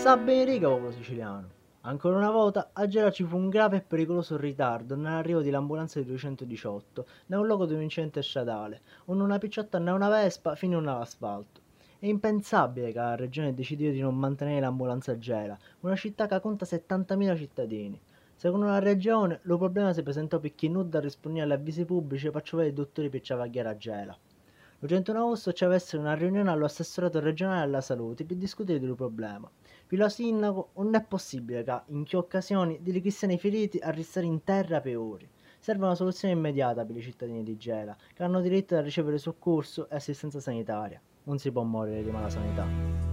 bene riga popolo siciliano. Ancora una volta a Gela ci fu un grave e pericoloso ritardo nell'arrivo dell'ambulanza di 218 da un luogo di un incidente stradale, onde una picciotta e una Vespa finì all'asfalto. È impensabile che la regione decidiva di non mantenere l'ambulanza a Gela, una città che conta 70.000 cittadini. Secondo la regione, lo problema si presentò perché Nudda rispondeva agli avvisi pubblici per i dottori per ciavagliare a Gela. Lo 31 agosto ci avesse una riunione all'assessorato regionale alla salute per discutere del problema. Filo sindaco, non è possibile che in che occasioni delle cristiani feriti a restare in terra per ore. Serve una soluzione immediata per i cittadini di Gela, che hanno diritto a ricevere soccorso e assistenza sanitaria. Non si può morire di mala sanità.